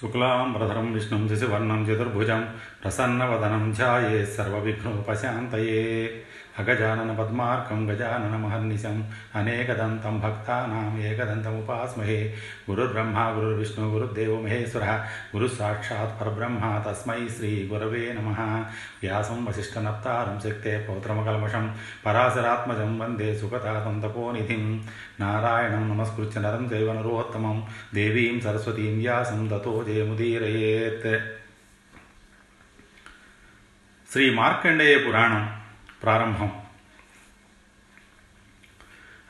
शुक्लाम्रधरं विष्णुं दिशिवर्णं चतुर्भुजं प्रसन्नवदनं ध्याये सर्वविघ्नोपशान्तये। అగజానన పద్మార్కం గజానన మహర్నిశం అనేకదంతం భక్తానాం ఏకదంతముపాస్మహే గురుర్బ్రహ్మ గురుర్విష్ణు గురుర్దేవో మహేశ్వర గురు సాక్షాత్ పరబ్రహ్మ తస్మై శ్రీ గురవే నమ వ్యాసం వశిష్ఠనప్తారం శక్తే పౌత్రమకల్మషం పరాశరాత్మజం వందే సుఖతాతం తపోనిధిం నారాయణం నమస్కృత్య నరం చైవ నరోత్తమం దేవీం సరస్వతీం వ్యాసం తతో జయముదీరయేత్ శ్రీ మార్కండేయ పురాణం ప్రారంభం.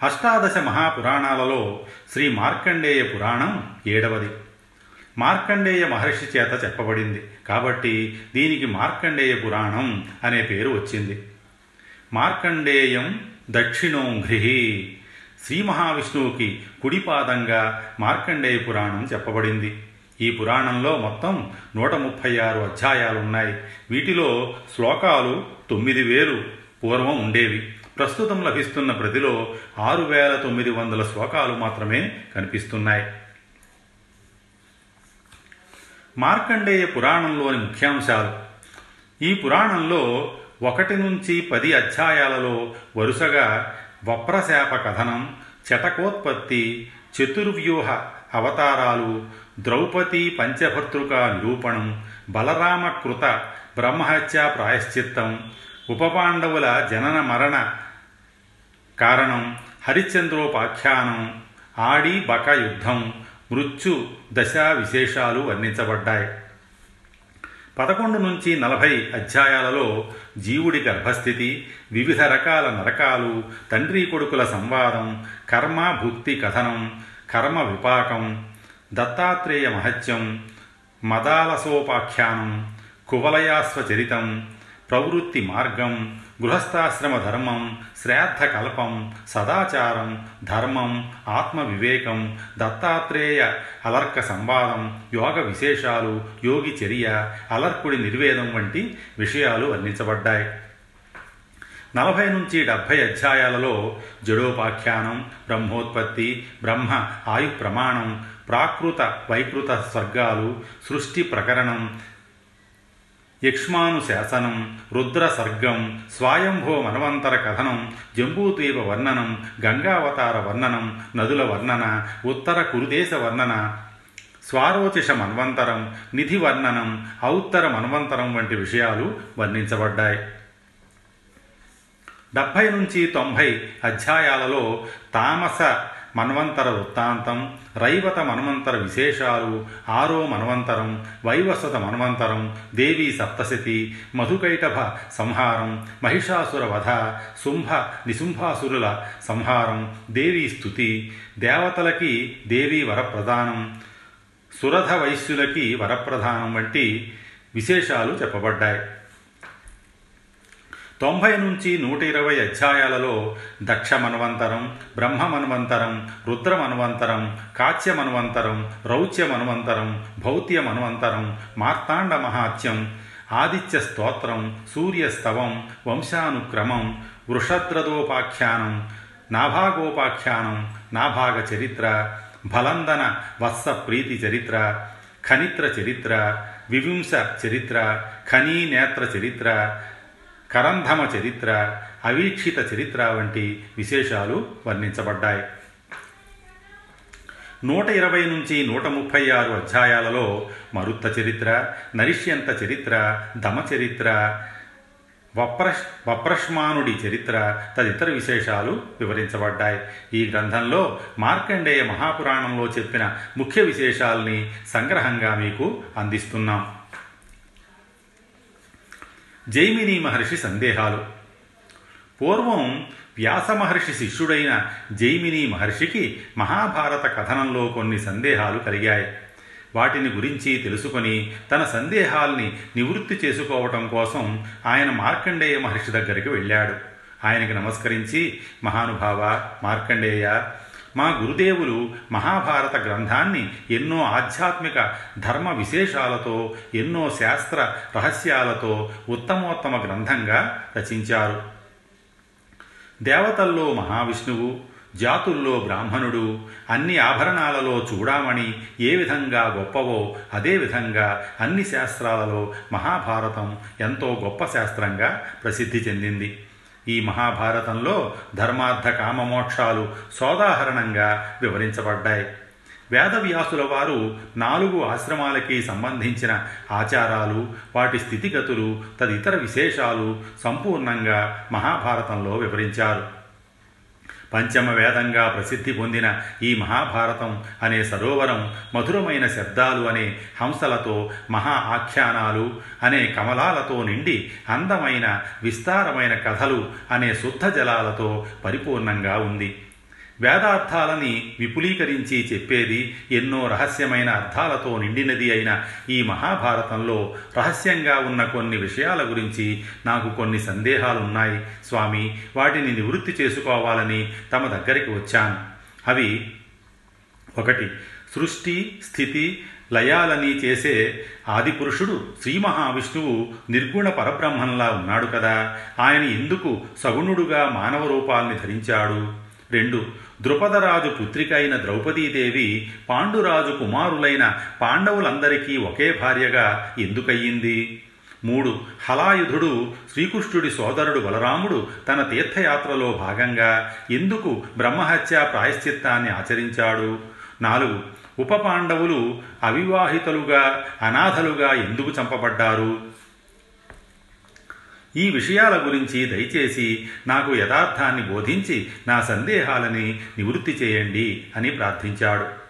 అష్టాదశ మహాపురాణాలలో శ్రీ మార్కండేయ పురాణం ఏడవది. మార్కండేయ మహర్షి చేత చెప్పబడింది. కాబట్టి దీనికి మార్కండేయ పురాణం అనే పేరు వచ్చింది. మార్కండేయం దక్షిణోంఘ్రిహి శ్రీ మహావిష్ణువుకి కుడిపాదంగా మార్కండేయ పురాణం చెప్పబడింది. ఈ పురాణంలో మొత్తం నూట ముప్పై ఆరు అధ్యాయాలున్నాయి వీటిలో శ్లోకాలు తొమ్మిది వేలు పూర్వం ఉండేవి. ప్రస్తుతం లభిస్తున్న ప్రతిలో ఆరు వేల తొమ్మిది వందల శ్లోకాలు మాత్రమే కనిపిస్తున్నాయి. మార్కండేయ పురాణంలోని ముఖ్యాంశాలు. ఈ పురాణంలో ఒకటి నుంచి పది అధ్యాయాలలో వరుసగా వప్రశాప కథనం చటకోత్పత్తి చతుర్వ్యూహ అవతారాలు ద్రౌపది పంచభర్తృక నిరూపణం బలరామకృత బ్రహ్మహత్య ప్రాయశ్చిత్తం ఉపపాండవుల జనన మరణ కారణం హరిశ్చంద్రోపాఖ్యానం ఆడి బక యుద్ధం మృత్యు దశా విశేషాలు వర్ణించబడ్డాయి. పదకొండు నుంచి నలభై అధ్యాయాలలో జీవుడి గర్భస్థితి వివిధ రకాల నరకాలు తండ్రి కొడుకుల సంవాదం కర్మ భుక్తి కథనం కర్మ విపాకం దత్తాత్రేయ మహత్యం మదాలసోపాఖ్యానం కువలయాస్వచరితం ప్రవృత్తి మార్గం గృహస్థాశ్రమ ధర్మం శ్రాద్ధకల్పం సదాచారం ధర్మం ఆత్మవివేకం దత్తాత్రేయ అలర్క సంవాదం యోగ విశేషాలు యోగి చర్య అలర్కుడి నిర్వేదం వంటి విషయాలు వర్ణించబడ్డాయి. నలభై నుంచి డెబ్భై అధ్యాయాలలో జడోపాఖ్యానం బ్రహ్మోత్పత్తి బ్రహ్మ ఆయు ప్రమాణం ప్రాకృత వైకృత స్వర్గాలు సృష్టి ప్రకరణం యక్ష్మాను శాసనం రుద్ర సర్గం స్వాయంభో మన్వంతర కథనం జంబూద్వీప వర్ణనం గంగావతార వర్ణనం నదుల వర్ణన ఉత్తర కురుదేశ వర్ణన స్వారోచిష మన్వంతరం నిధి వర్ణనం ఔత్తర మన్వంతరం వంటి విషయాలు వర్ణించబడ్డాయి. డెబ్భై నుంచి తొంభై అధ్యాయాలలో తామస మన్వంతర వృత్తాంతం రైవత మన్వంతర విశేషాలు ఆరో మన్వంతరం వైవస్వత మన్వంతరం దేవీ సప్తశతి మధుకైటభ సంహారం మహిషాసుర వధ శుంభ నిశుంభాసురుల సంహారం దేవీ స్థుతి దేవతలకి దేవీ వరప్రదానం సురధ వైశ్యులకి వరప్రధానం వంటి విశేషాలు చెప్పబడ్డాయి. తొంభై నుంచి నూట ఇరవై అధ్యాయాలలో దక్ష మన్వంతరం బ్రహ్మ మన్వంతరం రుద్ర మన్వంతరం కాచ్య మన్వంతరం రౌచ్య మన్వంతరం భౌత్య మన్వంతరం మార్తాండ మహాత్యం ఆదిత్య స్తోత్రం సూర్యస్తవం వంశానుక్రమం వృషద్రదోపాఖ్యానం నాభాగోపాఖ్యానం నాభాగ చరిత్ర ఫలందన వత్స ప్రీతి చరిత్ర ఖనిత్ర చరిత్ర వివింస చరిత్ర ఖనీ నేత్ర చరిత్ర కరంధమ చరిత్ర అవీక్షిత చరిత్ర వంటి విశేషాలు వర్ణించబడ్డాయి. నూట ఇరవై నుంచి నూట ముప్పై ఆరు అధ్యాయాలలో మరుత్త చరిత్ర నరిష్యంత చరిత్ర దమ చరిత్ర వప్రష్ వప్రష్మానుడి చరిత్ర తదితర విశేషాలు వివరించబడ్డాయి. ఈ గ్రంథంలో మార్కండేయ మహాపురాణంలో చెప్పిన ముఖ్య విశేషాల్ని సంగ్రహంగా మీకు అందిస్తున్నాం. జైమిని మహర్షి సందేహాలు. పూర్వం వ్యాస మహర్షి శిష్యుడైన జైమిని మహర్షికి మహాభారత కథనంలో కొన్ని సందేహాలు కలిగాయి. వాటిని గురించి తెలుసుకొని తన సందేహాల్ని నివృత్తి చేసుకోవటం కోసం ఆయన మార్కండేయ మహర్షి దగ్గరికి వెళ్ళాడు. ఆయనకి నమస్కరించి మహానుభావ మార్కండేయ మా గురుదేవులు మహాభారత గ్రంథాన్ని ఎన్నో ఆధ్యాత్మిక ధర్మ విశేషాలతో ఎన్నో శాస్త్ర రహస్యాలతో ఉత్తమోత్తమ గ్రంథంగా రచించారు. దేవతల్లో మహావిష్ణువు జాతుల్లో బ్రాహ్మణుడు అన్ని ఆభరణాలలో చూడామణి ఏ విధంగా గొప్పవో అదేవిధంగా అన్ని శాస్త్రాలలో మహాభారతం ఎంతో గొప్ప శాస్త్రంగా ప్రసిద్ధి చెందింది. ఈ మహాభారతంలో ధర్మార్థ కామమోక్షాలు సోదాహరణంగా వివరించబడ్డాయి. వేదవ్యాసుల వారు నాలుగు ఆశ్రమాలకి సంబంధించిన ఆచారాలు వాటి స్థితిగతులు తదితర విశేషాలు సంపూర్ణంగా మహాభారతంలో వివరించారు. పంచమ వేదంగా ప్రసిద్ధి పొందిన ఈ మహాభారతం అనే సరోవరం మధురమైన శబ్దాలు అనే హంసలతో మహా ఆఖ్యానాలు అనే కమలాలతో నిండి అందమైన విస్తారమైన కథలు అనే శుద్ధ జలాలతో పరిపూర్ణంగా ఉంది. వేదార్థాలని విపులీకరించి చెప్పేది ఎన్నో రహస్యమైన అర్థాలతో నిండినది అయిన ఈ మహాభారతంలో రహస్యంగా ఉన్న కొన్ని విషయాల గురించి నాకు కొన్ని సందేహాలున్నాయి. స్వామి వాటిని నివృత్తి చేసుకోవాలని తమ దగ్గరికి వచ్చాను. అవి ఒకటి సృష్టి స్థితి లయాలని చేసే ఆదిపురుషుడు శ్రీ మహావిష్ణువు నిర్గుణ పరబ్రహ్మంలా ఉన్నాడు కదా. ఆయన ఎందుకు సగుణుడుగా మానవ రూపాల్ని ధరించాడు? రెండు ద్రుపదరాజు పుత్రిక అయిన ద్రౌపదీదేవి పాండురాజు కుమారులైన పాండవులందరికీ ఒకే భార్యగా ఎందుకయ్యింది? మూడు హలాయుధుడు శ్రీకృష్ణుడి సోదరుడు బలరాముడు తన తీర్థయాత్రలో భాగంగా ఎందుకు బ్రహ్మహత్యా ప్రాయశ్చిత్తాన్ని ఆచరించాడు? నాలుగు ఉప పాండవులు అవివాహితులుగా అనాథలుగా ఎందుకు చంపబడ్డారు? ఈ విషయాల గురించి దయచేసి నాకు యథార్థాన్ని బోధించి నా సందేహాలని నివృత్తి చేయండి అని ప్రార్థించాడు.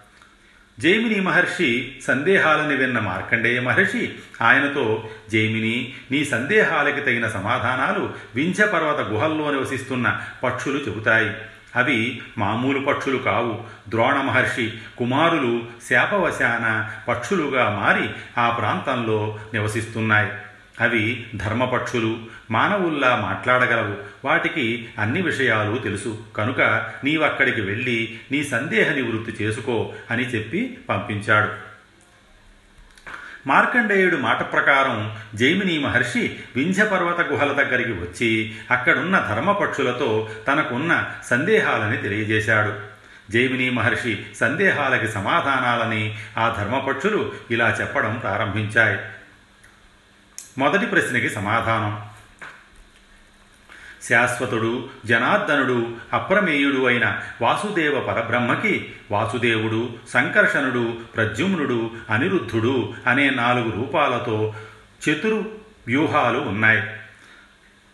జైమిని మహర్షి సందేహాలని విన్న మార్కండేయ మహర్షి ఆయనతో జైమిని నీ సందేహాలకి తగిన సమాధానాలు వింధ్య పర్వత గుహల్లో నివసిస్తున్న పక్షులు చెబుతాయి. అవి మామూలు పక్షులు కావు. ద్రోణ మహర్షి కుమారులు శాపవశాన పక్షులుగా మారి ఆ ప్రాంతంలో నివసిస్తున్నాయి. అవి ధర్మపక్షులు. మానవుల్లా మాట్లాడగలవు. వాటికి అన్ని విషయాలు తెలుసు. కనుక నీవక్కడికి వెళ్ళి నీ సందేహ నివృత్తి చేసుకో అని చెప్పి పంపించాడు. మార్కండేయుడు మాట ప్రకారం జైమిని మహర్షి వింధ్యపర్వత గుహల దగ్గరికి వచ్చి అక్కడున్న ధర్మపక్షులతో తనకున్న సందేహాలని తెలియజేశాడు. జైమిని మహర్షి సందేహాలకి సమాధానాలని ఆ ధర్మపక్షులు ఇలా చెప్పడం ప్రారంభించాయి. మొదటి ప్రశ్నకి సమాధానం. శాశ్వతుడు జనార్దనుడు అప్రమేయుడు అయిన వాసుదేవ పరబ్రహ్మకి వాసుదేవుడు సంకర్షణుడు ప్రద్యుమ్నుడు అనిరుద్ధుడు అనే నాలుగు రూపాలతో చతురు వ్యూహాలు ఉన్నాయి.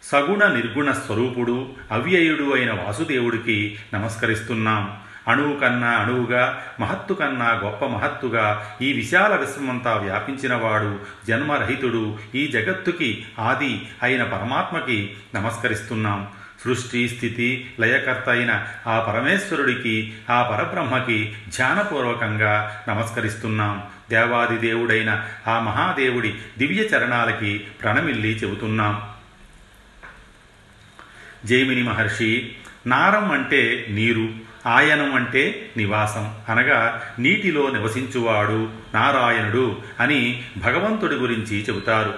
సగుణ నిర్గుణ స్వరూపుడు అవ్యయుడు అయిన వాసుదేవుడికి నమస్కరిస్తున్నాం. అణువు కన్నా అణువుగా మహత్తు కన్నా గొప్ప మహత్తుగా ఈ విశాల విశ్వమంతా వ్యాపించినవాడు జన్మరహితుడు ఈ జగత్తుకి ఆది అయిన పరమాత్మకి నమస్కరిస్తున్నాం. సృష్టి స్థితి లయకర్త అయిన ఆ పరమేశ్వరుడికి ఆ పరబ్రహ్మకి ధ్యానపూర్వకంగా నమస్కరిస్తున్నాం. దేవాది దేవుడైన ఆ మహాదేవుడి దివ్య చరణాలకి ప్రణమిల్లి చెబుతున్నాం. జైమిని మహర్షి నారం అంటే నీరు ఆయనం అంటే నివాసం. అనగా నీటిలో నివసించువాడు నారాయణుడు అని భగవంతుడి గురించి చెబుతారు.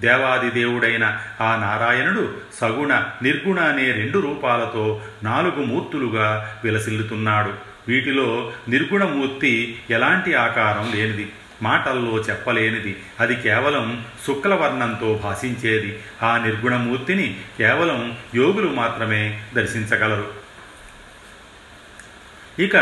దేవాది దేవుడైన ఆ నారాయణుడు సగుణ నిర్గుణ అనే రెండు రూపాలతో నాలుగు మూర్తులుగా విలసిల్లుతున్నాడు. వీటిలో నిర్గుణమూర్తి ఎలాంటి ఆకారం లేనిది. మాటల్లో చెప్పలేనిది. అది కేవలం శుక్లవర్ణంతో భాషించేది. ఆ నిర్గుణమూర్తిని కేవలం యోగులు మాత్రమే దర్శించగలరు. ఇక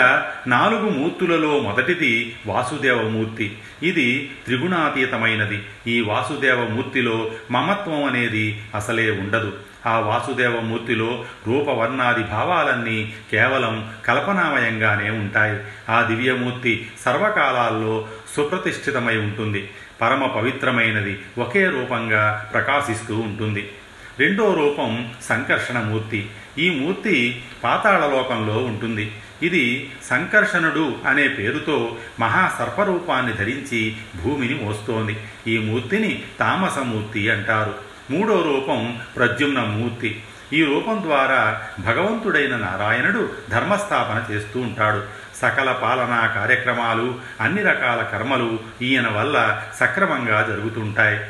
నాలుగు మూర్తులలో మొదటిది వాసుదేవమూర్తి. ఇది త్రిగుణాతీతమైనది. ఈ వాసుదేవమూర్తిలో మమత్వం అనేది అసలే ఉండదు. ఆ వాసుదేవమూర్తిలో రూపవర్ణాది భావాలన్నీ కేవలం కల్పనామయంగానే ఉంటాయి. ఆ దివ్యమూర్తి సర్వకాలాల్లో సుప్రతిష్ఠితమై ఉంటుంది. పరమ పవిత్రమైనది ఒకే రూపంగా ప్రకాశిస్తూ ఉంటుంది. రెండో రూపం సంకర్షణమూర్తి. ఈ మూర్తి పాతాళలోకంలో ఉంటుంది. ఇది సంకర్షణుడు అనే పేరుతో మహాసర్పరూపాన్ని ధరించి భూమిని మోస్తోంది. ఈ మూర్తిని తామసమూర్తి అంటారు. మూడో రూపం ప్రద్యుమ్న మూర్తి. ఈ రూపం ద్వారా భగవంతుడైన నారాయణుడు ధర్మస్థాపన చేస్తూ ఉంటాడు. సకల పాలనా కార్యక్రమాలు అన్ని రకాల కర్మలు ఈయన వల్ల సక్రమంగా జరుగుతుంటాయి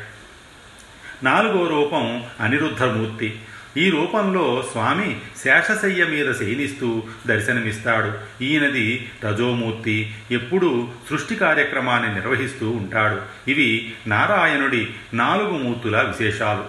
నాలుగో రూపం అనిరుద్ధమూర్తి. ఈ రూపంలో స్వామి శేషశయ్య మీద శయనిస్తూ దర్శనమిస్తాడు. ఈయనది రజోమూర్తి ఎప్పుడూ సృష్టి కార్యక్రమాన్ని నిర్వహిస్తూ ఉంటాడు. ఇవి నారాయణుడి నాలుగు మూర్తుల విశేషాలు.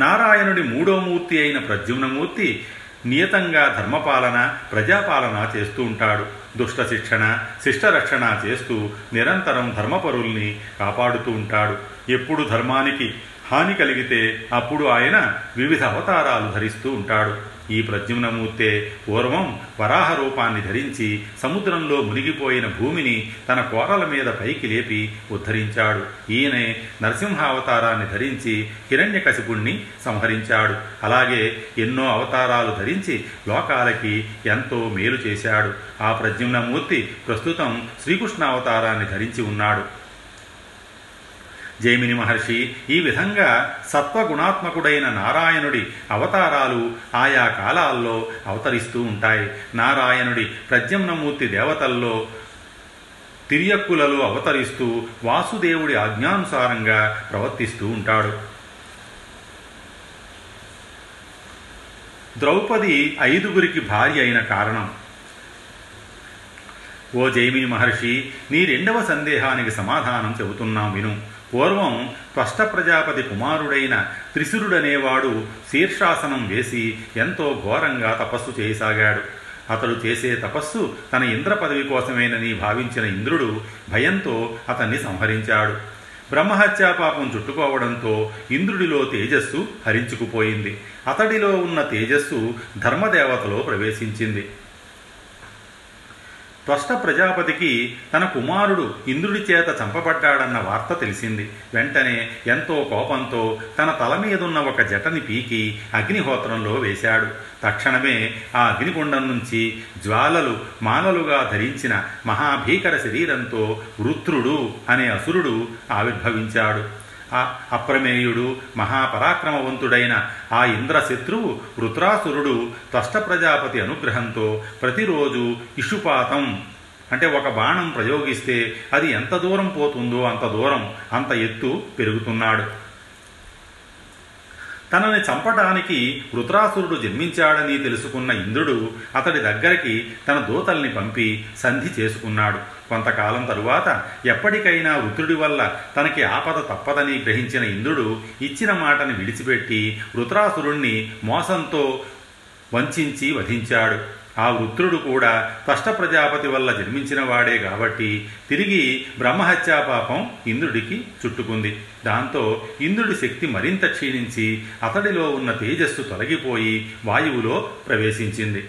నారాయణుడి మూడో మూర్తి అయిన ప్రద్యుమ్నమూర్తి నియతంగా ధర్మపాలన ప్రజాపాలన చేస్తూ ఉంటాడు. దుష్ట శిక్షణ శిష్టరక్షణ చేస్తూ నిరంతరం ధర్మపరుల్ని కాపాడుతూ ఉంటాడు. ఎప్పుడు ధర్మానికి హాని కలిగితే అప్పుడు ఆయన వివిధ అవతారాలు ధరిస్తూ ఉంటాడు. ఈ ప్రద్యుమ్నమూర్తే పూర్వం వరాహ రూపాన్ని ధరించి సముద్రంలో మునిగిపోయిన భూమిని తన కోరల మీద పైకి లేపి ఉద్ధరించాడు. ఈయనే నరసింహావతారాన్ని ధరించి హిరణ్యకశిపుణ్ణి సంహరించాడు. అలాగే ఎన్నో అవతారాలు ధరించి లోకాలకి ఎంతో మేలు చేశాడు. ఆ ప్రద్యుమ్నమూర్తి ప్రస్తుతం శ్రీకృష్ణావతారాన్ని ధరించి ఉన్నాడు. జైమిని మహర్షి ఈ విధంగా సత్వగుణాత్మకుడైన నారాయణుడి అవతారాలు ఆయా కాలాల్లో అవతరిస్తూ ఉంటాయి. నారాయణుడి ప్రద్యుమ్నమూర్తి దేవతల్లో తిరియక్కులలో అవతరిస్తూ వాసుదేవుడి ఆజ్ఞానుసారంగా ప్రవర్తిస్తూ ఉంటాడు. ద్రౌపది ఐదుగురికి భార్య అయిన కారణం. ఓ జైమిని మహర్షి నీ రెండవ సందేహానికి సమాధానం చెబుతున్నాం విను. పూర్వం త్వష్ట ప్రజాపతి కుమారుడైన త్రిశురుడనేవాడు శీర్షాసనం వేసి ఎంతో ఘోరంగా తపస్సు చేయసాగాడు. అతడు చేసే తపస్సు తన ఇంద్ర పదవి కోసమేనని భావించిన ఇంద్రుడు భయంతో అతన్ని సంహరించాడు. బ్రహ్మహత్యా పాపం చుట్టుకోవడంతో ఇంద్రుడిలో తేజస్సు హరించుకుపోయింది. అతడిలో ఉన్న తేజస్సు ధర్మదేవతలో ప్రవేశించింది. త్వష్ట ప్రజాపతికి తన కుమారుడు ఇంద్రుడి చేత చంపబడ్డాడన్న వార్త తెలిసింది. వెంటనే ఎంతో కోపంతో తన తల మీదున్న ఒక జటని పీకి అగ్నిహోత్రంలో వేశాడు. తక్షణమే ఆ అగ్నిగుండం నుంచి జ్వాలలు మాలలుగా ధరించిన మహాభీకర శరీరంతో వృత్రుడు అనే అసురుడు ఆవిర్భవించాడు. అప్రమేయుడు మహాపరాక్రమవంతుడైన ఆ ఇంద్రశత్రువు వృత్రాసురుడు త్వష్ట ప్రజాపతి అనుగ్రహంతో ప్రతిరోజు ఇషుపాతం. అంటే ఒక బాణం ప్రయోగిస్తే అది ఎంత దూరం పోతుందో అంత దూరం అంత ఎత్తు పెరుగుతున్నాడు. తనని చంపడానికి వృత్రాసురుడు జన్మించాడని తెలుసుకున్న ఇంద్రుడు అతడి దగ్గరికి తన దూతల్ని పంపి సంధి చేసుకున్నాడు. కొంతకాలం తరువాత ఎప్పటికైనా వృత్రుడి వల్ల తనకి ఆపద తప్పదని గ్రహించిన ఇంద్రుడు ఇచ్చిన మాటని విడిచిపెట్టి వృత్రాసురుణ్ణి మోసంతో వంచించి వధించాడు. ఆ వృత్రుడు కూడా కష్ట ప్రజాపతి వల్ల జన్మించిన వాడే కాబట్టి తిరిగి బ్రహ్మహత్యా పాపం ఇంద్రుడికి చుట్టుకుంది. దాంతో ఇంద్రుడి శక్తి మరింత క్షీణించి అతడిలో ఉన్న తేజస్సు తొలగిపోయి వాయువులో ప్రవేశించింది.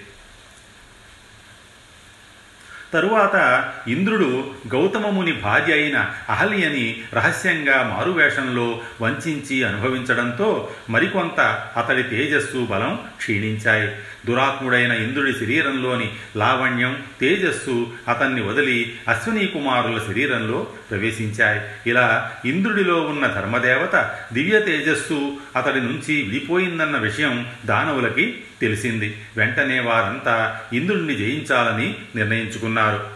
తరువాత ఇంద్రుడు గౌతమముని భార్య అయిన అహల్యని రహస్యంగా మారువేషంలో వంచించి అనుభవించడంతో మరికొంత అతడి తేజస్సు బలం క్షీణించాయి. దురాత్ముడైన ఇంద్రుడి శరీరంలోని లావణ్యం తేజస్సు అతన్ని వదిలి అశ్విని కుమారుల శరీరంలో ప్రవేశించాయి. ఇలా ఇంద్రుడిలో ఉన్న ధర్మదేవత దివ్య తేజస్సు అతడి నుంచి విడిపోయిందన్న విషయం దానవులకి తెలిసింది. వెంటనే వారంతా ఇంద్రుణ్ణి జయించాలని నిర్ణయించుకున్నారు.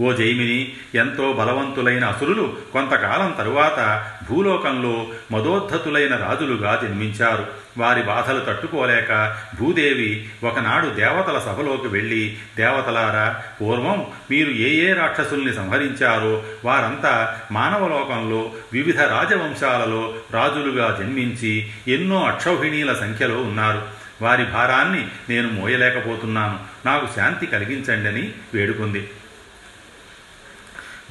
ఓ జైమిని ఎంతో బలవంతులైన అసురులు కొంతకాలం తరువాత భూలోకంలో మదోద్ధతులైన రాజులుగా జన్మించారు. వారి బాధలు తట్టుకోలేక భూదేవి ఒకనాడు దేవతల సభలోకి వెళ్ళి దేవతలారా పూర్వం మీరు ఏ ఏ రాక్షసుల్ని సంహరించారో వారంతా మానవలోకంలో వివిధ రాజవంశాలలో రాజులుగా జన్మించి ఎన్నో అక్షౌహిణీల సంఖ్యలో ఉన్నారు. వారి భారాన్ని నేను మోయలేకపోతున్నాను. నాకు శాంతి కలిగించండి అని వేడుకుంది.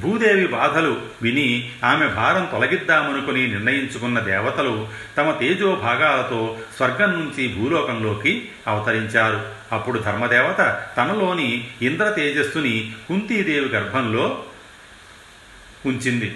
భూదేవి బాధలు విని ఆమె భారం తొలగిద్దామనుకుని నిర్ణయించుకున్న దేవతలు తమ తేజో భాగాలతో స్వర్గం నుంచి భూలోకంలోకి అవతరించారు. అప్పుడు ధర్మదేవత తనలోని ఇంద్ర తేజస్సుని కుంతీదేవి గర్భంలో ఉంచింది.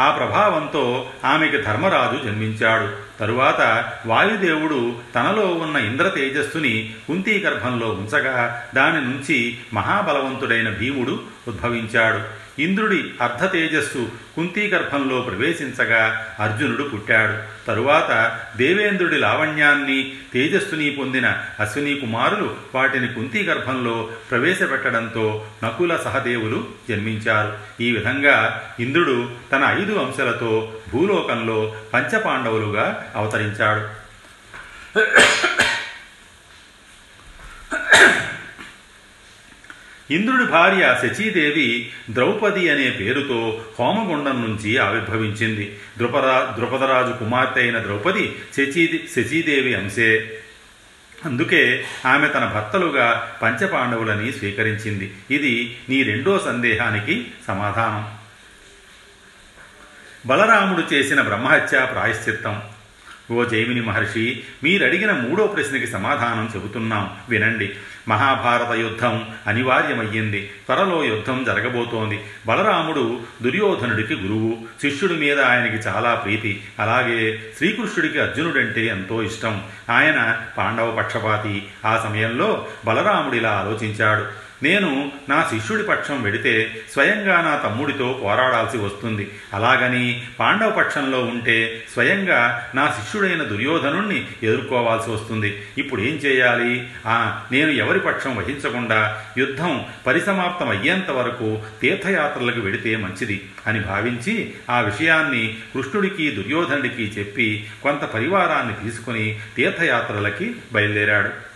ఆ ప్రభావంతో ఆమెకి ధర్మరాజు జన్మించాడు. తరువాత వాయుదేవుడు తనలో ఉన్న ఇంద్ర తేజస్సుని కుంతీ గర్భంలో ఉంచగా దాని నుంచి మహాబలవంతుడైన భీముడు ఉద్భవించాడు. ఇంద్రుడి అర్ధ తేజస్సు కుంతీ గర్భంలో ప్రవేశించగా అర్జునుడు పుట్టాడు. తరువాత దేవేంద్రుడి లావణ్యాన్ని తేజస్సుని పొందిన అశ్విని కుమారులు వాటిని కుంతీ గర్భంలో ప్రవేశపెట్టడంతో నకుల సహదేవులు జన్మించారు. ఈ విధంగా ఇంద్రుడు తన ఐదు అంశాలతో భూలోకంలో పంచపాండవులుగా అవతరించాడు. ఇంద్రుడి భార్య శచీదేవి ద్రౌపది అనే పేరుతో హోమగుండం నుంచి ఆవిర్భవించింది. ద్రుపరా ద్రుపదరాజు కుమార్తె అయిన ద్రౌపది శచీ శచీదేవి అంశే. అందుకే ఆమె తన భర్తలుగా పంచపాండవులని స్వీకరించింది. ఇది నీ రెండో సందేహానికి సమాధానం. బలరాముడు చేసిన బ్రహ్మహత్య ప్రాయశ్చిత్తం. ఓ జైమిని మహర్షి మీరడిగిన మూడో ప్రశ్నకి సమాధానం చెబుతున్నాం. వినండి. మహాభారత యుద్ధం అనివార్యమయ్యింది. త్వరలో యుద్ధం జరగబోతోంది. బలరాముడు దుర్యోధనుడికి గురువు. శిష్యుడి మీద ఆయనకి చాలా ప్రీతి. అలాగే శ్రీకృష్ణుడికి అర్జునుడంటే ఎంతో ఇష్టం. ఆయన పాండవ పక్షపాతి. ఆ సమయంలో బలరాముడిలా ఆలోచించాడు. నేను నా శిష్యుడి పక్షం వెడితే స్వయంగా నా తమ్ముడితో పోరాడాల్సి వస్తుంది. అలాగని పాండవ పక్షంలో ఉంటే స్వయంగా నా శిష్యుడైన దుర్యోధనుణ్ణి ఎదుర్కోవాల్సి వస్తుంది. ఇప్పుడు ఏం చేయాలి? ఆ నేను ఎవరి పక్షం వహించకుండా యుద్ధం పరిసమాప్తం అయ్యేంత వరకు తీర్థయాత్రలకు వెడితే మంచిది అని భావించి ఆ విషయాన్ని కృష్ణుడికి దుర్యోధనుడికి చెప్పి కొంత పరివారాన్ని తీసుకుని తీర్థయాత్రలకి బయలుదేరాడు.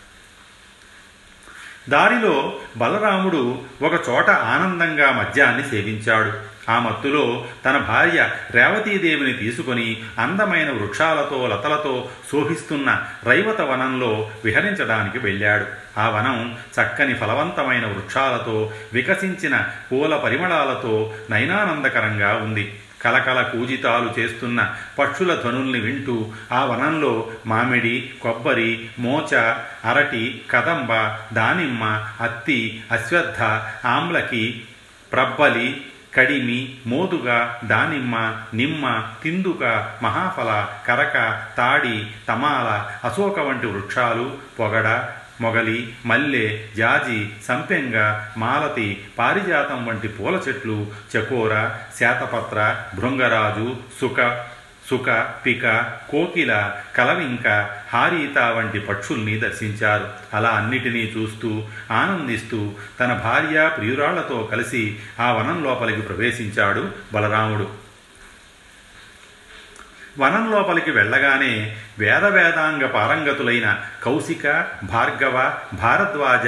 దారిలో బలరాముడు ఒకచోట ఆనందంగా మద్యాన్ని సేవించాడు. ఆ మత్తులో తన భార్య రేవతీదేవిని తీసుకొని అందమైన వృక్షాలతో లతలతో శోభిస్తున్న రైవత వనంలో విహరించడానికి వెళ్ళాడు. ఆ వనం చక్కని ఫలవంతమైన వృక్షాలతో వికసించిన పూల పరిమళాలతో నయనానందకరంగా ఉంది. కలకల కూజితాలు చేస్తున్న పక్షుల ధ్వనుల్ని వింటూ ఆ వనంలో మామిడి కొబ్బరి మోచ అరటి కదంబ దానిమ్మ అత్తి అశ్వత్థ ఆమ్లకి ప్రబ్బలి కడిమి మోదుగ దానిమ్మ నిమ్మ తిందుక మహాఫల కరక తాడి తమాల అశోక వంటి వృక్షాలు పొగడ మొగలి మల్లె జాజి సంపెంగ మాలతి పారిజాతం వంటి పూల చెట్లు చకోర శాతపత్ర భృంగరాజు సుఖ సుఖ పిక కోకిల కలవింక హారీత వంటి పక్షుల్ని దర్శించారు. అలా అన్నిటినీ చూస్తూ ఆనందిస్తూ తన భార్య ప్రియురాళ్ళతో కలిసి ఆ వనం లోపలికి ప్రవేశించాడు బలరాముడు. వనం లోపలికి వెళ్ళగానే వేద వేదాంగ పారంగతులైన కౌశిక భార్గవ భారద్వాజ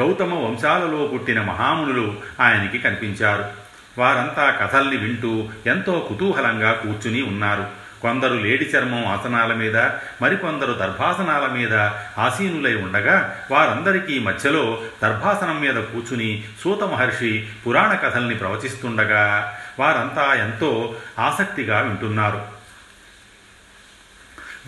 గౌతమ వంశాలలో పుట్టిన మహామునులు ఆయనకి కనిపించారు. వారంతా కథల్ని వింటూ ఎంతో కుతూహలంగా కూర్చుని ఉన్నారు. కొందరు లేడి చర్మం ఆసనాల మీద మరికొందరు దర్భాసనాల మీద ఆసీనులై ఉండగా వారందరికీ మధ్యలో దర్భాసనం మీద కూర్చుని సూత మహర్షి పురాణ కథల్ని ప్రవచిస్తుండగా వారంతా ఎంతో ఆసక్తిగా వింటున్నారు.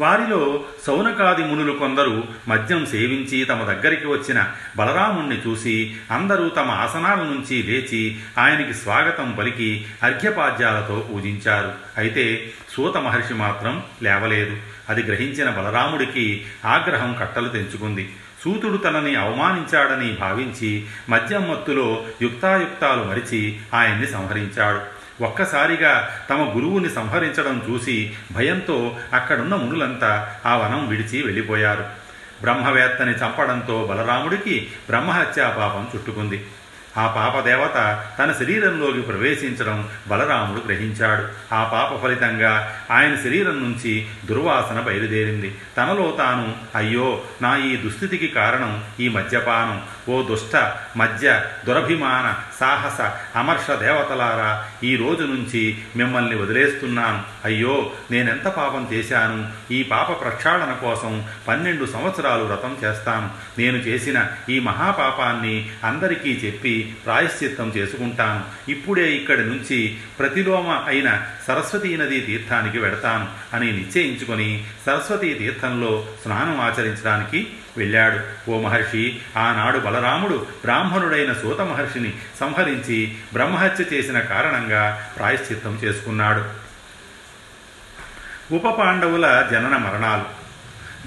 వారిలో సౌనకాది మునులు కొందరు మద్యం సేవించి తమ దగ్గరికి వచ్చిన బలరాముణ్ణి చూసి అందరూ తమ ఆసనాల నుంచి లేచి ఆయనకి స్వాగతం పలికి అర్ఘ్యపాద్యాలతో పూజించారు. అయితే సూత మహర్షి మాత్రం లేవలేదు. అది గ్రహించిన బలరాముడికి ఆగ్రహం కట్టలు తెంచుకుంది. సూతుడు తనని అవమానించాడని భావించి మద్యం మత్తులో యుక్తాయుక్తాలు మరిచి ఆయన్ని సంహరించాడు. ఒక్కసారిగా తమ గురువుని సంహరించడం చూసి భయంతో అక్కడున్న మునులంతా ఆ వనం విడిచి వెళ్ళిపోయారు. బ్రహ్మవేత్తని చంపడంతో బలరాముడికి బ్రహ్మహత్యా పాపం చుట్టుకుంది. ఆ పాపదేవత తన శరీరంలోకి ప్రవేశించడం బలరాముడు గ్రహించాడు. ఆ పాప ఫలితంగా ఆయన శరీరం నుంచి దుర్వాసన బయలుదేరింది. తనలో తాను అయ్యో నా ఈ దుస్థితికి కారణం ఈ మద్యపానం. ఓ దుష్ట మధ్య దురభిమాన సాహస అమర్ష దేవతలారా ఈ రోజు నుంచి మిమ్మల్ని వదిలేస్తున్నాను. అయ్యో నేనెంత పాపం చేశాను? ఈ పాప ప్రక్షాళన కోసం పన్నెండు సంవత్సరాలు వ్రతం చేస్తాను. నేను చేసిన ఈ మహాపాపాన్ని అందరికీ చెప్పి ప్రాయశ్చిత్తం చేసుకుంటాను. ఇప్పుడే ఇక్కడి నుంచి ప్రతిలోమ అయిన సరస్వతీ నదీ తీర్థానికి వెడతాను అని నిశ్చయించుకొని సరస్వతీ తీర్థంలో స్నానం ఆచరించడానికి వెళ్ళాడు. ఓ మహర్షి ఆనాడు బలరాముడు బ్రాహ్మణుడైన సూత మహర్షిని సంహరించి బ్రహ్మహత్య చేసిన కారణంగా ప్రాయశ్చిత్తం చేసుకున్నాడు. ఉప పాండవుల జనన మరణాలు.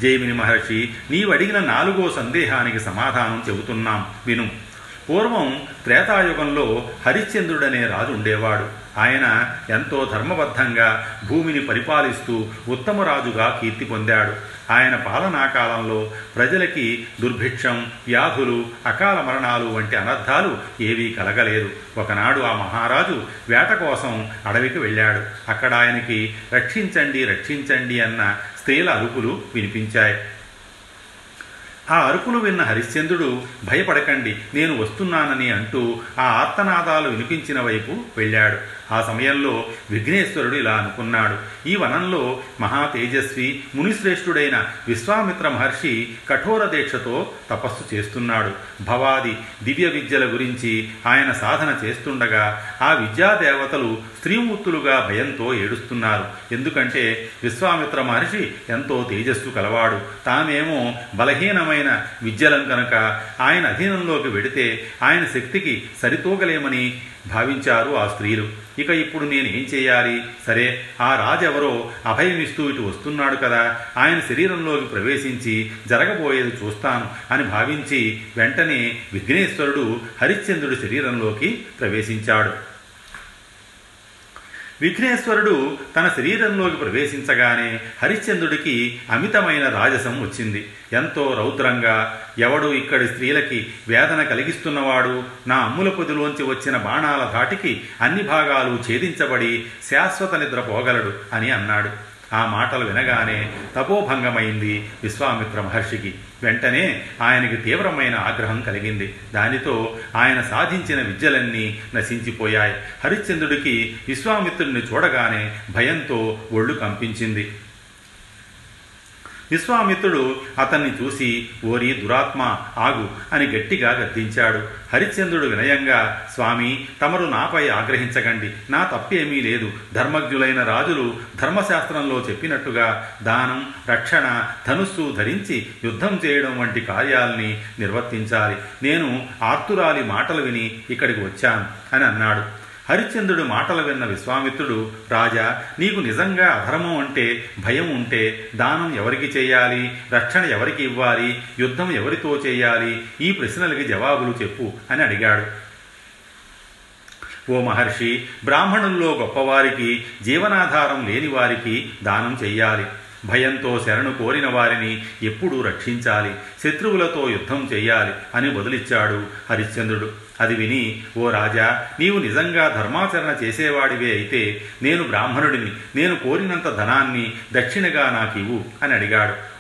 జైమిని మహర్షి నీవడిగిన నాలుగో సందేహానికి సమాధానం చెబుతున్నాం విను. పూర్వం త్రేతాయుగంలో హరిశ్చంద్రుడనే రాజు ఉండేవాడు. ఆయన ఎంతో ధర్మబద్ధంగా భూమిని పరిపాలిస్తూ ఉత్తమ రాజుగా కీర్తి పొందాడు. ఆయన పాలనా కాలంలో ప్రజలకి దుర్భిక్షం వ్యాధులు అకాల మరణాలు వంటి అనర్థాలు ఏవీ కలగలేదు. ఒకనాడు ఆ మహారాజు వేట కోసం అడవికి వెళ్ళాడు. అక్కడ ఆయనకి రక్షించండి రక్షించండి అన్న స్త్రీల అరుపులు వినిపించాయి. ఆ అరుపులు విన్న హరిశ్చంద్రుడు భయపడకండి నేను వస్తున్నానని అంటూ ఆ ఆర్తనాదాలు వినిపించిన వైపు వెళ్ళాడు. ఆ సమయంలో విఘ్నేశ్వరుడు ఇలా అనుకున్నాడు. ఈ వనంలో మహా తేజస్వి మునిశ్రేష్ఠుడైన విశ్వామిత్ర మహర్షి కఠోర దీక్షతో తపస్సు చేస్తున్నాడు. భవాది దివ్య విద్యల గురించి ఆయన సాధన చేస్తుండగా ఆ విద్యాదేవతలు స్త్రీమూర్తులుగా భయంతో ఏడుస్తున్నారు. ఎందుకంటే విశ్వామిత్ర మహర్షి ఎంతో తేజస్సు కలవాడు. తామేమో బలహీనమైన విద్యలం కనుక ఆయన అధీనంలోకి వెడితే ఆయన శక్తికి సరితూగలేమని భావించారు ఆ స్త్రీలు. ఇక ఇప్పుడు నేను ఏం చేయాలి? సరే ఆ రాజెవరో అభయమిస్తూ ఇటు వస్తున్నాడు కదా. ఆయన శరీరంలోకి ప్రవేశించి జరగబోయేది చూస్తాను అని భావించి వెంటనే విఘ్నేశ్వరుడు హరిశ్చంద్రుడి శరీరంలోకి ప్రవేశించాడు. విఘ్నేశ్వరుడు తన శరీరంలోకి ప్రవేశించగానే హరిశ్చంద్రుడికి అమితమైన రాజసం వచ్చింది. ఎంతో రౌద్రంగా ఎవడు ఇక్కడి స్త్రీలకి వేదన కలిగిస్తున్నవాడు? నా అమ్ముల పొదిలోంచి వచ్చిన బాణాల ధాటికి అన్ని భాగాలు ఛేదించబడి శాశ్వత నిద్ర పోగలడు అని అన్నాడు. ఆ మాటలు వినగానే తపోభంగమైంది విశ్వామిత్ర మహర్షికి. వెంటనే ఆయనకి తీవ్రమైన ఆగ్రహం కలిగింది. దానితో ఆయన సాధించిన విద్యలన్నీ నశించిపోయాయి. హరిశ్చంద్రుడికి విశ్వామిత్రుడిని చూడగానే భయంతో ఒళ్ళు కంపించింది. విశ్వామిత్రుడు అతన్ని చూసి ఓరి దురాత్మ ఆగు అని గట్టిగా గద్దించాడు. హరిశ్చంద్రుడు వినయంగా స్వామి తమరు నాపై ఆగ్రహించకండి. నా తప్పేమీ లేదు. ధర్మజ్ఞులైన రాజులు ధర్మశాస్త్రంలో చెప్పినట్టుగా దానం రక్షణ ధనుస్సు ధరించి యుద్ధం చేయడం వంటి కార్యాలని నిర్వర్తించాలి. నేను ఆర్తురాలి మాటలు విని ఇక్కడికి వచ్చాను అని అన్నాడు. హరిశ్చంద్రుడు మాటలు విన్న విశ్వామిత్రుడు రాజా నీకు నిజంగా అధర్మం అంటే భయం ఉంటే దానం ఎవరికి చేయాలి? రక్షణ ఎవరికి ఇవ్వాలి? యుద్ధం ఎవరితో చేయాలి? ఈ ప్రశ్నలకి జవాబులు చెప్పు అని అడిగాడు. ఓ మహర్షి బ్రాహ్మణుల్లో గొప్పవారికి జీవనాధారం లేని వారికి దానం చెయ్యాలి. భయంతో శరణు కోరిన వారిని ఎప్పుడూ రక్షించాలి. శత్రువులతో యుద్ధం చెయ్యాలి అని బదులిచ్చాడు హరిశ్చంద్రుడు. అది విని ఓ రాజా నీవు నిజంగా ధర్మాచరణ చేసేవాడివే అయితే నేను బ్రాహ్మణుడిని నేను కోరినంత ధనాన్ని దక్షిణగా నాకివ్వు అని అడిగాడు.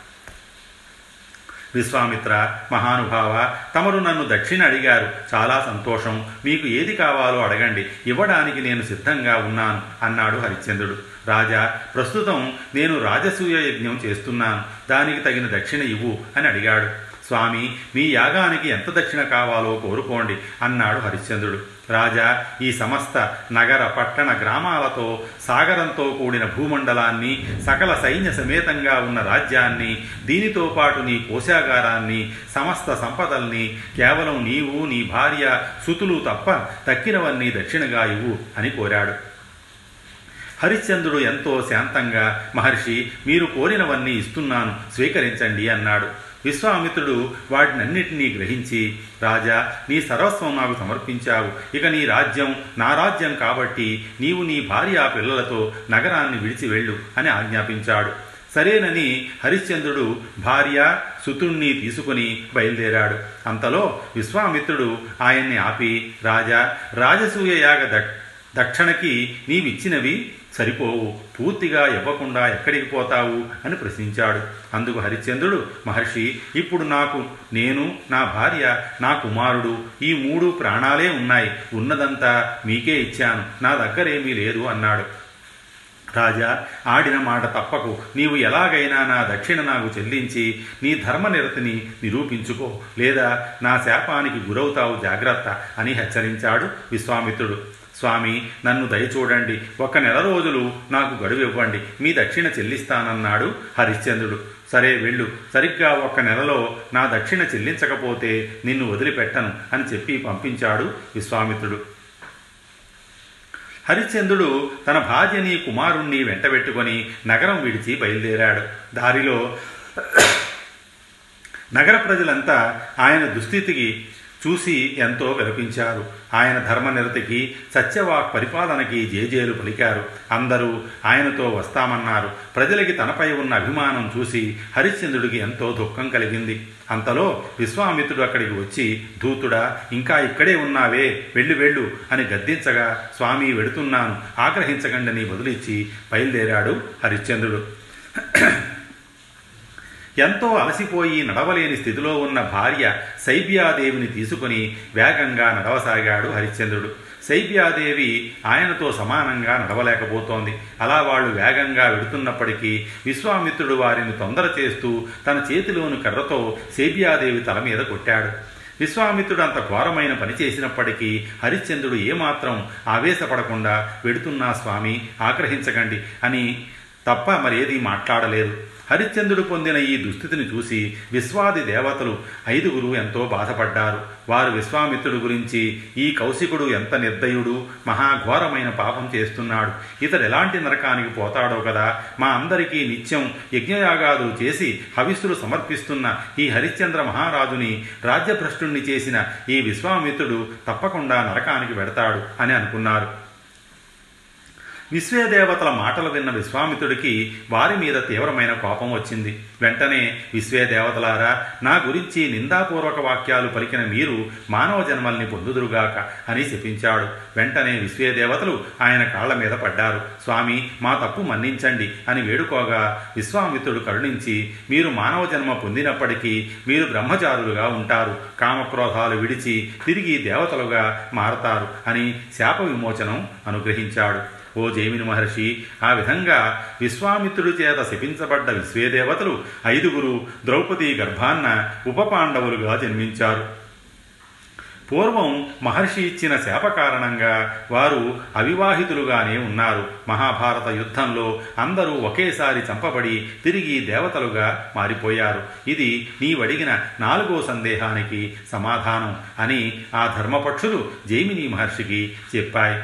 విశ్వామిత్ర మహానుభావ తమరు నన్ను దక్షిణ అడిగారు. చాలా సంతోషం. మీకు ఏది కావాలో అడగండి. ఇవ్వడానికి నేను సిద్ధంగా ఉన్నాను అన్నాడు హరిశ్చంద్రుడు. రాజా ప్రస్తుతం నేను రాజసూయ యజ్ఞం చేస్తున్నాను. దానికి తగిన దక్షిణ ఇవ్వు అని అడిగాడు. స్వామి మీ యాగానికి ఎంత దక్షిణ కావాలో కోరుకోండి అన్నాడు హరిశ్చంద్రుడు. రాజా ఈ సమస్త నగర పట్టణ గ్రామాలతో సాగరంతో కూడిన భూమండలాన్ని సకల సైన్య సమేతంగా ఉన్న రాజ్యాన్ని దీనితో పాటు నీ కోశాగారాన్ని సమస్త సంపదల్ని కేవలం నీవు నీ భార్య సుతులు తప్ప తక్కినవన్నీ దక్షిణగా ఇవ్వు అని కోరాడు. హరిశ్చంద్రుడు ఎంతో శాంతంగా మహర్షి మీరు కోరినవన్నీ ఇస్తున్నాను స్వీకరించండి అన్నాడు. విశ్వామిత్రుడు వాటినన్నిటినీ గ్రహించి రాజా నీ సర్వస్వం నాకు సమర్పించావు. ఇక నీ రాజ్యం నా రాజ్యం కాబట్టి నీవు నీ భార్య పిల్లలతో నగరాన్ని విడిచి వెళ్ళు అని ఆజ్ఞాపించాడు. సరేనని హరిశ్చంద్రుడు భార్య సుతుణ్ణి తీసుకుని బయలుదేరాడు. అంతలో విశ్వామిత్రుడు ఆయన్ని ఆపి రాజా రాజసూయ యాగ దక్షిణకి నీవిచ్చినవి సరిపోవు. పూర్తిగా ఇవ్వకుండా ఎక్కడికి పోతావు? అని ప్రశ్నించాడు. అందుకు హరిశ్చంద్రుడు మహర్షి ఇప్పుడు నాకు నేను నా భార్య నా కుమారుడు ఈ మూడు ప్రాణాలే ఉన్నాయి. ఉన్నదంతా మీకే ఇచ్చాను. నా దగ్గరేమీ లేదు అన్నాడు. రాజా ఆడిన మాట తప్పకు. నీవు ఎలాగైనా నా దక్షిణ నాకు చెల్లించి నీ ధర్మనిరతిని నిరూపించుకో. లేదా నా శాపానికి గురవుతావు జాగ్రత్త అని హెచ్చరించాడు విశ్వామిత్రుడు. స్వామి నన్ను దయచూడండి. ఒక నెల రోజులు నాకు గడువు ఇవ్వండి. మీ దక్షిణ చెల్లిస్తానన్నాడు హరిశ్చంద్రుడు. సరే వెళ్ళు. సరిగ్గా ఒక నెలలో నా దక్షిణ చెల్లించకపోతే నిన్ను వదిలిపెట్టను అని చెప్పి పంపించాడు విశ్వామిత్రుడు. హరిశ్చంద్రుడు తన భార్యని కుమారుణ్ణి వెంటబెట్టుకొని నగరం విడిచి బయలుదేరాడు. దారిలో నగర ప్రజలంతా ఆయన దుస్థితికి చూసి ఎంతో విలపించారు. ఆయన ధర్మనిరతికి సత్యవాక్ పరిపాలనకి జేజేలు పలికారు. అందరూ ఆయనతో వస్తామన్నారు. ప్రజలకి తనపై ఉన్న అభిమానం చూసి హరిశ్చంద్రుడికి ఎంతో దుఃఖం కలిగింది. అంతలో విశ్వామిత్రుడు అక్కడికి వచ్చి ధూతుడా ఇంకా ఇక్కడే ఉన్నావే వెళ్ళు వెళ్ళు అని గద్దించగా స్వామి వెడుతున్నాను. ఆగ్రహించకండని బదులిచ్చి బయలుదేరాడు హరిశ్చంద్రుడు. ఎంతో అలసిపోయి నడవలేని స్థితిలో ఉన్న భార్య శైబ్యాదేవిని తీసుకుని వేగంగా నడవసాగాడు హరిశ్చంద్రుడు. శైబ్యాదేవి ఆయనతో సమానంగా నడవలేకపోతోంది. అలా వాళ్ళు వేగంగా వెడుతున్నప్పటికీ విశ్వామిత్రుడు వారిని తొందర చేస్తూ తన చేతిలోని కర్రతో శైబ్యాదేవి తల మీద కొట్టాడు. విశ్వామిత్రుడు అంత ఘోరమైన పని చేసినప్పటికీ హరిశ్చంద్రుడు ఏమాత్రం ఆవేశపడకుండా వెడుతున్నా స్వామి ఆగ్రహించకండి అని తప్ప మరేదీ మాట్లాడలేదు. హరిశ్చంద్రుడు పొందిన ఈ దుస్థితిని చూసి విశ్వాది దేవతలు ఐదుగురు ఎంతో బాధపడ్డారు. వారు విశ్వామిత్రుడు గురించి ఈ కౌశికుడు ఎంత నిర్దయుడు మహాఘోరమైన పాపం చేస్తున్నాడు. ఇతడు ఎలాంటి నరకానికి పోతాడో కదా. మా అందరికీ నిత్యం యజ్ఞయాగాదులు చేసి హవిస్సులు సమర్పిస్తున్న ఈ హరిశ్చంద్ర మహారాజుని రాజ్యభ్రష్టుణ్ణి చేసిన ఈ విశ్వామిత్రుడు తప్పకుండా నరకానికి వెడతాడు అని అనుకున్నారు. విశ్వేదేవతల మాటలు విన్న విశ్వామిత్రుడికి వారి మీద తీవ్రమైన కోపం వచ్చింది. వెంటనే విశ్వేదేవతలారా నా గురించి నిందాపూర్వక వాక్యాలు పలికిన మీరు మానవ జన్మల్ని పొందుదురుగాక అని శపించాడు. వెంటనే విశ్వేదేవతలు ఆయన కాళ్ళ మీద పడ్డారు. స్వామి మా తప్పు మన్నించండి అని వేడుకోగా విశ్వామిత్రుడు కరుణించి మీరు మానవ జన్మ పొందినప్పటికీ మీరు బ్రహ్మచారులుగా ఉంటారు. కామక్రోధాలు విడిచి తిరిగి దేవతలుగా మారతారు అని శాప విమోచనం అనుగ్రహించాడు. ఓ జైమిని మహర్షి. ఆ విధంగా విశ్వామిత్రుడి చేత శపించబడ్డ విశ్వేదేవతలు ఐదుగురు ద్రౌపది గర్భాన్న ఉపపాండవులుగా జన్మించారు. పూర్వం మహర్షి ఇచ్చిన శాప కారణంగా వారు అవివాహితులుగానే ఉన్నారు. మహాభారత యుద్ధంలో అందరూ ఒకేసారి చంపబడి తిరిగి దేవతలుగా మారిపోయారు. ఇది నీవడిగిన నాలుగో సందేహానికి సమాధానం అని ఆ ధర్మపక్షులు జైమిని మహర్షికి చెప్పాయి.